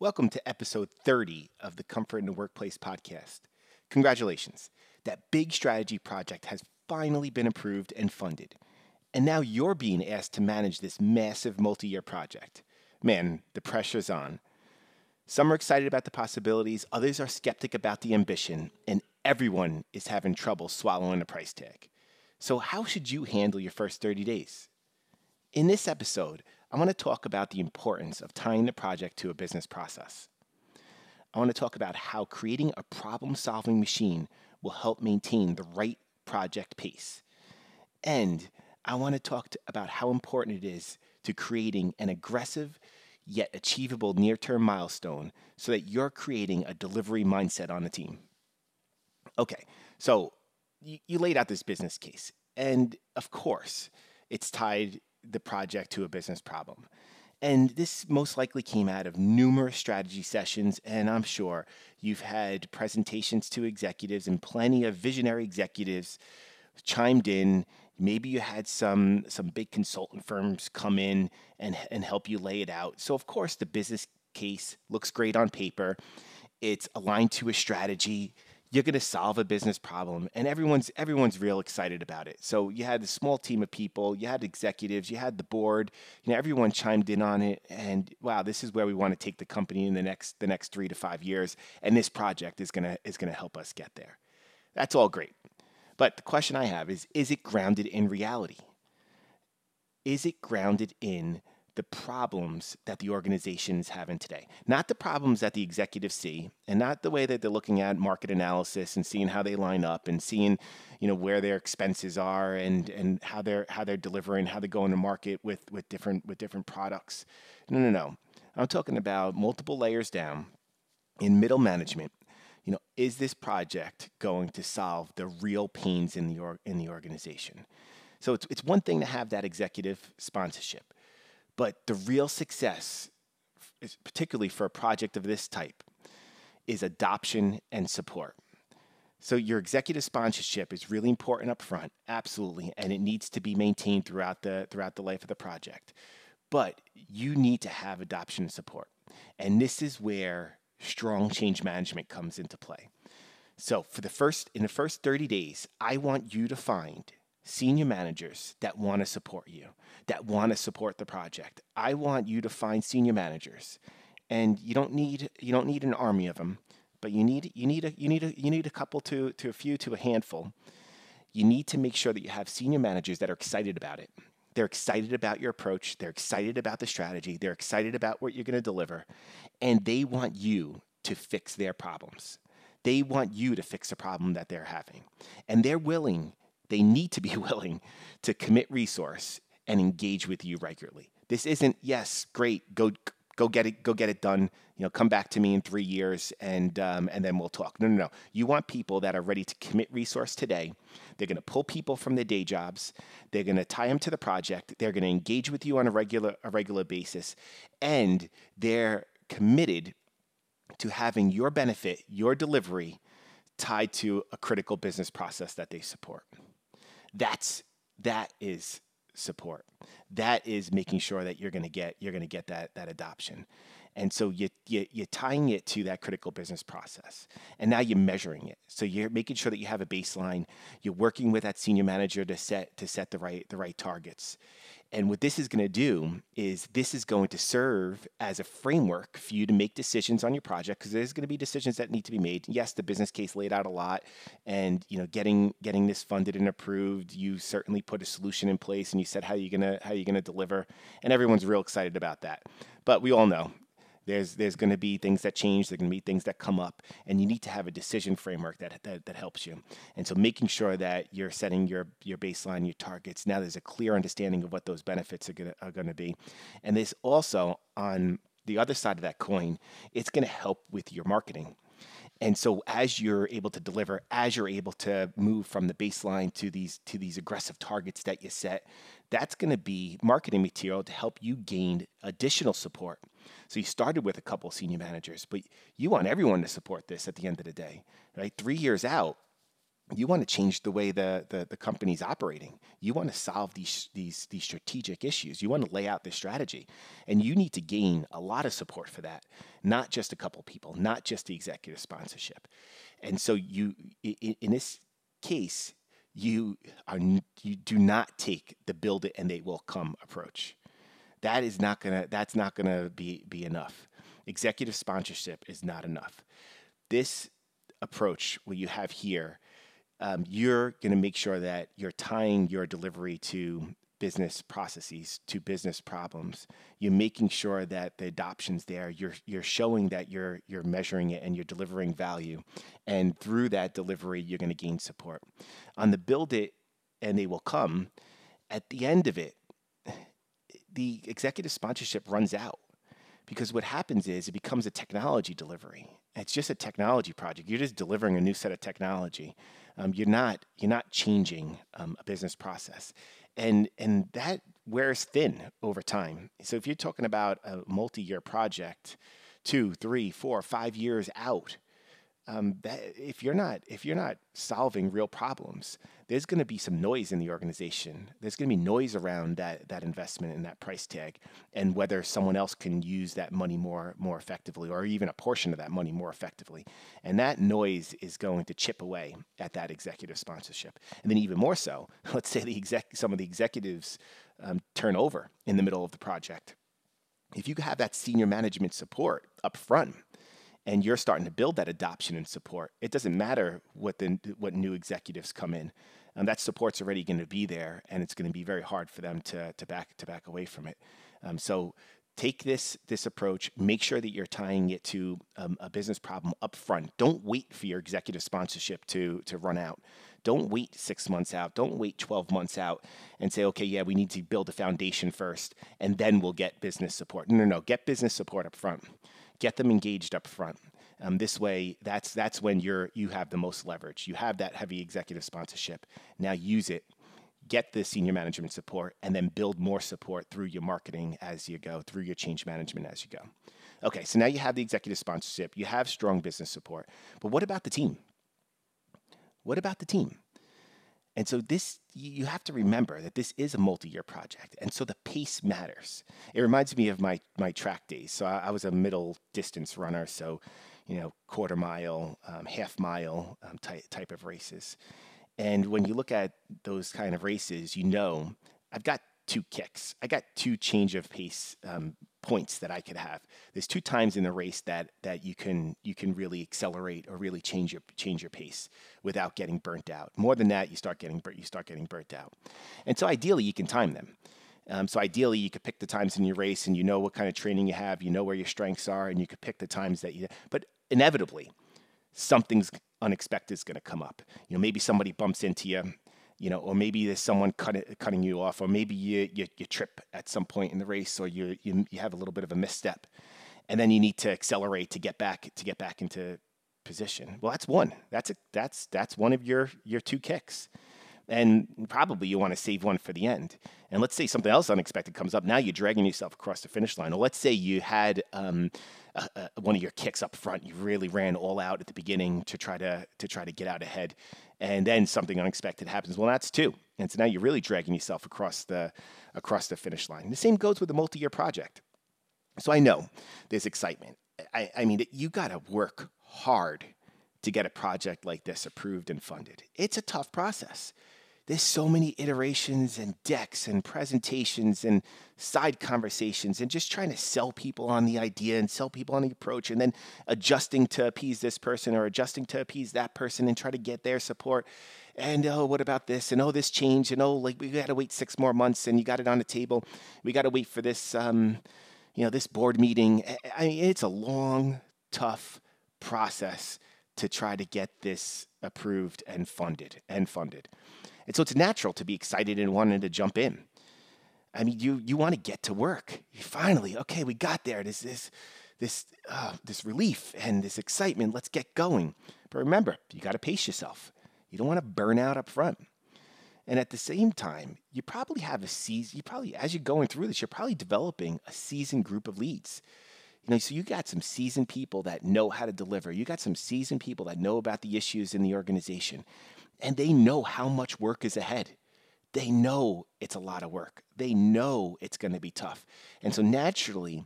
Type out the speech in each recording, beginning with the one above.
Welcome to episode 30 of the Comfort in the Workplace podcast. Congratulations. That big strategy project has finally been approved and funded. And now you're being asked to manage this massive multi year project. Man, the pressure's on. Some are excited about the possibilities, others are skeptic about the ambition, and everyone is having trouble swallowing the price tag. So, how should you handle your first 30 days? In this episode, I want to talk about the importance of tying the project to a business process. I want to talk about how creating a problem solving machine will help maintain the right project pace. And I want to talk about how important it is to creating an aggressive yet achievable near term milestone so that you're creating a delivery mindset on the team. Okay, so you laid out this business case. And of course, it's tied the project to a business problem. And this most likely came out of numerous strategy sessions, and I'm sure you've had presentations to executives and plenty of visionary executives chimed in. Maybe you had some some big consultant firms come in and and help you lay it out. So of course the business case looks great on paper. It's aligned to a strategy you're going to solve a business problem and everyone's everyone's real excited about it. So you had a small team of people you had executives you had the board you know everyone chimed in on it and wow this is where we want to take the company in the next the next 3 to 5 years and this project is going to is going to help us get there. That's all great. But the question i have is is it grounded in reality? Is it grounded in the problems that the organization is having today. Not the problems that the executives see, and not the way that they're looking at market analysis and seeing how they line up and seeing, you know, where their expenses are and and how they're how they're delivering, how they're going to market with with different with different products. No, no, no. I'm talking about multiple layers down in middle management. You know, is this project going to solve the real pains in the or, in the organization? So it's it's one thing to have that executive sponsorship but the real success, particularly for a project of this type, is adoption and support. So your executive sponsorship is really important up front, absolutely, and it needs to be maintained throughout the throughout the life of the project. But you need to have adoption and support. And this is where strong change management comes into play. So for the first in the first 30 days, I want you to find senior managers that want to support you, that want to support the project. I want you to find senior managers. And you don't need you don't need an army of them, but you need you need a you need a you need a couple to to a few to a handful. You need to make sure that you have senior managers that are excited about it. They're excited about your approach, they're excited about the strategy, they're excited about what you're going to deliver, and they want you to fix their problems. They want you to fix a problem that they're having. And they're willing they need to be willing to commit resource and engage with you regularly. This isn't yes, great, go go get it, go get it done. You know, come back to me in three years and um, and then we'll talk. No, no, no. You want people that are ready to commit resource today. They're going to pull people from their day jobs. They're going to tie them to the project. They're going to engage with you on a regular a regular basis, and they're committed to having your benefit, your delivery, tied to a critical business process that they support. That's that is support. That is making sure that you're going to get you're going to get that that adoption. And so you, you, you're tying it to that critical business process. And now you're measuring it. So you're making sure that you have a baseline. You're working with that senior manager to set to set the right the right targets. And what this is going to do is this is going to serve as a framework for you to make decisions on your project because there's going to be decisions that need to be made. Yes, the business case laid out a lot, and you know, getting getting this funded and approved, you certainly put a solution in place and you said how you're gonna how you're gonna deliver, and everyone's real excited about that. But we all know there's there's going to be things that change. There's going to be things that come up, and you need to have a decision framework that, that that helps you. And so, making sure that you're setting your your baseline, your targets. Now, there's a clear understanding of what those benefits are going are going to be, and this also on the other side of that coin, it's going to help with your marketing. And so as you're able to deliver, as you're able to move from the baseline to these to these aggressive targets that you set, that's going to be marketing material to help you gain additional support. So you started with a couple senior managers, but you want everyone to support this at the end of the day, right? 3 years out, you want to change the way the, the, the company's operating. You want to solve these, these, these strategic issues. You want to lay out this strategy. And you need to gain a lot of support for that, not just a couple people, not just the executive sponsorship. And so you, in, this case, you are you do not take the build it and they will come approach. That is not gonna that's not gonna be be enough. Executive sponsorship is not enough. This approach, what you have here, um, you're going to make sure that you're tying your delivery to business processes, to business problems. You're making sure that the adoption's there. You're you're showing that you're you're measuring it and you're delivering value, and through that delivery, you're going to gain support. On the build it, and they will come. At the end of it, the executive sponsorship runs out because what happens is it becomes a technology delivery. It's just a technology project. You're just delivering a new set of technology. Um, you're not you're not changing um, a business process, and and that wears thin over time. So if you're talking about a multi-year project, two, three, four, five years out, um, that if you're not if you're not solving real problems, there's going to be some noise in the organization. There's going to be noise around that that investment and that price tag, and whether someone else can use that money more more effectively, or even a portion of that money more effectively. And that noise is going to chip away at that executive sponsorship. And then even more so, let's say the exec some of the executives um, turn over in the middle of the project. If you have that senior management support up front and you're starting to build that adoption and support, it doesn't matter what the what new executives come in. Um, that support's already going to be there, and it's going to be very hard for them to to back to back away from it. Um, so take this this approach make sure that you're tying it to um, a business problem up front don't wait for your executive sponsorship to to run out. Don't wait six months out. Don't wait 12 months out and say okay yeah we need to build a foundation first and then we'll get business support. No no no. Get business support up front get them engaged up front. Um, this way, that's that's when you're you have the most leverage. You have that heavy executive sponsorship. Now use it, get the senior management support, and then build more support through your marketing as you go, through your change management as you go. Okay, so now you have the executive sponsorship, you have strong business support, but what about the team? What about the team? And so this you have to remember that this is a multi-year project, and so the pace matters. It reminds me of my my track days. So I, I was a middle distance runner, so you know quarter mile, um, half mile um, type type of races. And when you look at those kind of races, you know I've got two kicks. I got two change of pace um, points that I could have. There's two times in the race that that you can you can really accelerate or really change your change your pace without getting burnt out. More than that, you start getting you start getting burnt out. And so ideally, you can time them. Um, so ideally, you could pick the times in your race, and you know what kind of training you have, you know where your strengths are, and you could pick the times that you. But inevitably, something's unexpected is going to come up. You know, maybe somebody bumps into you you know, or maybe there's someone cut cutting you off, or maybe you, you, you trip at some point in the race, or you, you you have a little bit of a misstep, and then you need to accelerate to get back to get back into position. Well, that's one. That's a that's that's one of your your two kicks, and probably you want to save one for the end. And let's say something else unexpected comes up. Now you're dragging yourself across the finish line. Or let's say you had um, one of your kicks up front. You really ran all out at the beginning to try to to try to get out ahead, and then something unexpected happens. Well, that's two, and so now you're really dragging yourself across the across the finish line. The same goes with a multi-year project. So I know there's excitement. I, I mean, you got to work hard to get a project like this approved and funded. It's a tough process there's so many iterations and decks and presentations and side conversations and just trying to sell people on the idea and sell people on the approach and then adjusting to appease this person or adjusting to appease that person and try to get their support. And oh what about this? And oh this changed. And oh like we got to wait six more months and you got it on the table. We got to wait for this um, you know this board meeting. I mean, it's a long tough process to try to get this approved and funded and funded and so it's natural to be excited and wanting to jump in. I mean, you you want to get to work. You finally, okay, we got there. This this this uh, this relief and this excitement. Let's get going. But remember, you got to pace yourself. You don't want to burn out up front. And at the same time, you probably have a season. You probably, as you're going through this, you're probably developing a seasoned group of leads. You know, so you got some seasoned people that know how to deliver. You got some seasoned people that know about the issues in the organization and they know how much work is ahead. They know it's a lot of work. They know it's going to be tough. And so naturally,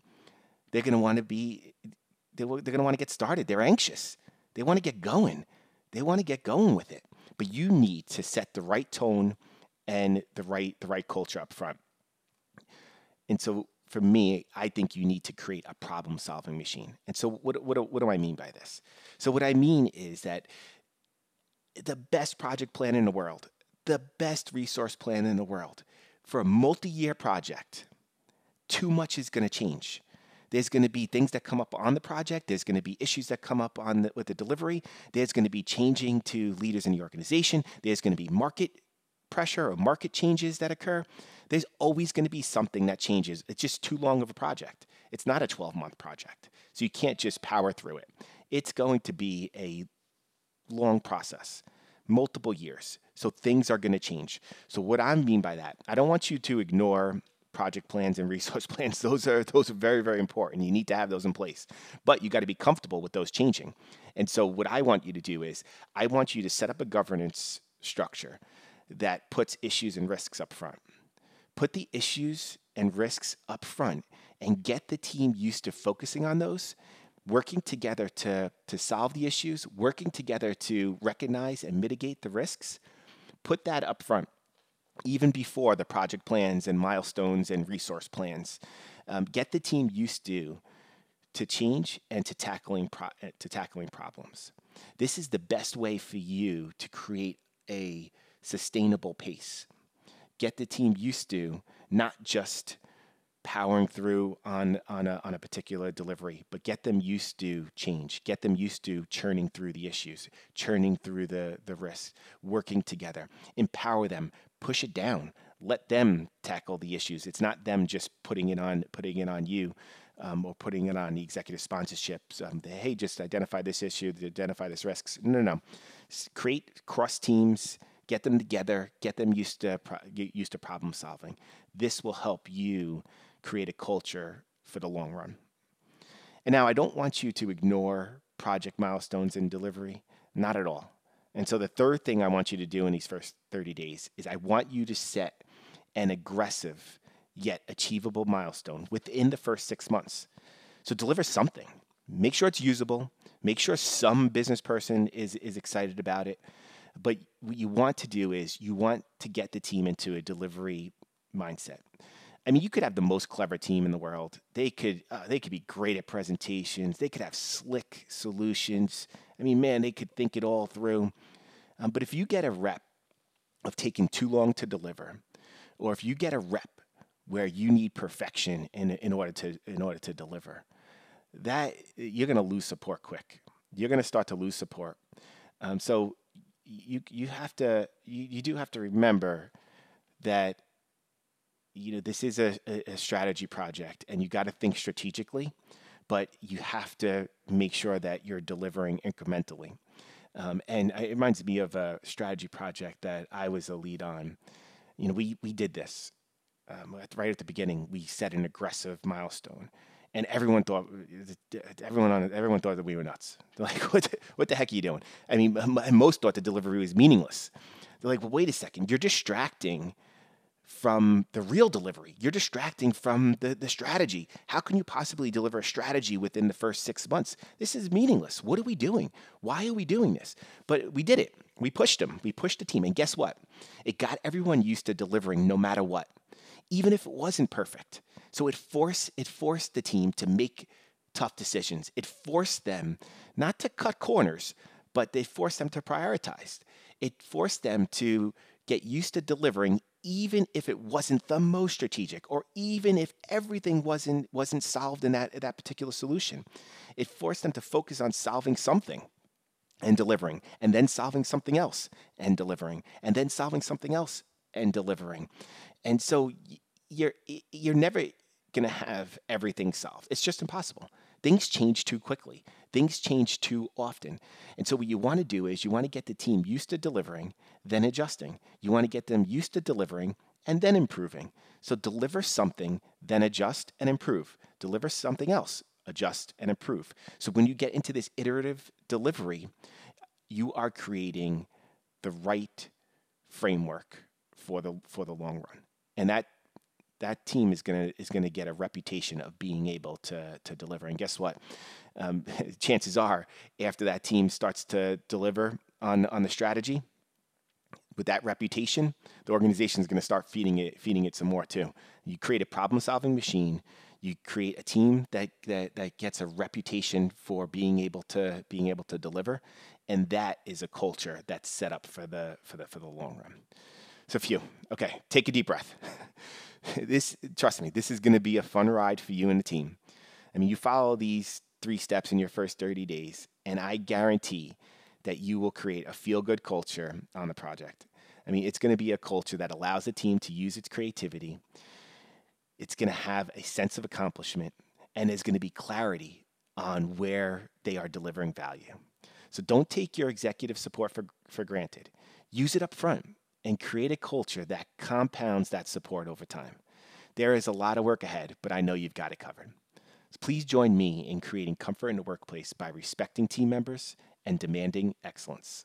they're going to want to be, they're, going to want to get started. They're anxious. They want to get going. They want to get going with it. But you need to set the right tone and the right the right culture up front. And so for me, I think you need to create a problem solving machine. And so what, what, what do I mean by this? So what I mean is that the best project plan in the world, the best resource plan in the world for a multi-year project, too much is going to change. There's going to be things that come up on the project. There's going to be issues that come up on the, with the delivery. There's going to be changing to leaders in the organization. There's going to be market pressure or market changes that occur. There's always going to be something that changes. It's just too long of a project. It's not a 12 month project. So you can't just power through it. It's going to be a long process, multiple years. So things are going to change. So what I mean by that, I don't want you to ignore project plans and resource plans. Those are those are very very important. You need to have those in place. But you got to be comfortable with those changing. And so what i want you to do is i want you to set up a governance structure that puts issues and risks up front. Put the issues and risks up front and get the team used to focusing on those working together to to solve the issues working together to recognize and mitigate the risks put that up front even before the project plans and milestones and resource plans. Um, get the team used to to change and to tackling pro- to tackling problems. This is the best way for you to create a sustainable pace. Get the team used to not just powering through on on a, on a particular delivery, but get them used to change. Get them used to churning through the issues, churning through the the risks, working together. Empower them, push it down. Let them tackle the issues. It's not them just putting it on putting it on you. Um, or putting it on the executive sponsorships. Um, hey, just identify this issue, identify this risks. No, no, no. Create cross teams, get them together, get them used to pro- used to problem solving. This will help you create a culture for the long run. And now I don't want you to ignore project milestones and delivery, not at all. And so the third thing I want you to do in these first 30 days is I want you to set an aggressive yet achievable milestone within the first six months. So deliver something. Make sure it's usable. Make sure some business person is, is excited about it. But what you want to do is you want to get the team into a delivery mindset. I mean, you could have the most clever team in the world. They could uh, they could be great at presentations. They could have slick solutions. I mean, man, they could think it all through. Um, but if you get a rep of taking too long to deliver, or if you get a rep where you need perfection in in order to in order to deliver, that you're going to lose support quick. You're going to start to lose support. Um, so you you have to you, you do have to remember that you know, this is a, a strategy project and you got to think strategically, but you have to make sure that you're delivering incrementally. Um, and it reminds me of a strategy project that I was a lead on. You know, we, we did this um, right at the beginning. We set an aggressive milestone, and everyone thought everyone on everyone thought that we were nuts. They're like, "What? The, what the heck are you doing?" I mean, most thought the delivery was meaningless. They're like, "Well, wait a second. You're distracting." From the real delivery. You're distracting from the, the strategy. How can you possibly deliver a strategy within the first six months? This is meaningless. What are we doing? Why are we doing this? But we did it. We pushed them. We pushed the team. And guess what? It got everyone used to delivering no matter what, even if it wasn't perfect. So it forced it forced the team to make tough decisions. It forced them not to cut corners, but they forced them to prioritize. It forced them to get used to delivering even if it wasn't the most strategic or even if everything wasn't wasn't solved in that that particular solution it forced them to focus on solving something and delivering and then solving something else and delivering and then solving something else and delivering. And so you're you're never going to have everything solved. It's just impossible things change too quickly things change too often. And so, what you want to do is you want to get the team used to delivering, then adjusting. You want to get them used to delivering and then improving. So, deliver something, then adjust and improve. Deliver something else, adjust and improve. So, when you get into this iterative delivery, you are creating the right framework for the for the long run. And that that team is gonna is gonna get a reputation of being able to to deliver. And guess what? Um, chances are, after that team starts to deliver on on the strategy, with that reputation, the organization is going to start feeding it feeding it some more too. You create a problem solving machine. You create a team that, that that gets a reputation for being able to being able to deliver, and that is a culture that's set up for the for the for the long run. So, few. Okay, take a deep breath. this, trust me, this is going to be a fun ride for you and the team. I mean, you follow these three steps in your first 30 days, and I guarantee that you will create a feel good culture on the project. I mean, it's going to be a culture that allows the team to use its creativity. It's going to have a sense of accomplishment, and there's going to be clarity on where they are delivering value. So don't take your executive support for, for granted. Use it up front and create a culture that compounds that support over time. There is a lot of work ahead, but I know you've got it covered. So please join me in creating comfort in the workplace by respecting team members and demanding excellence.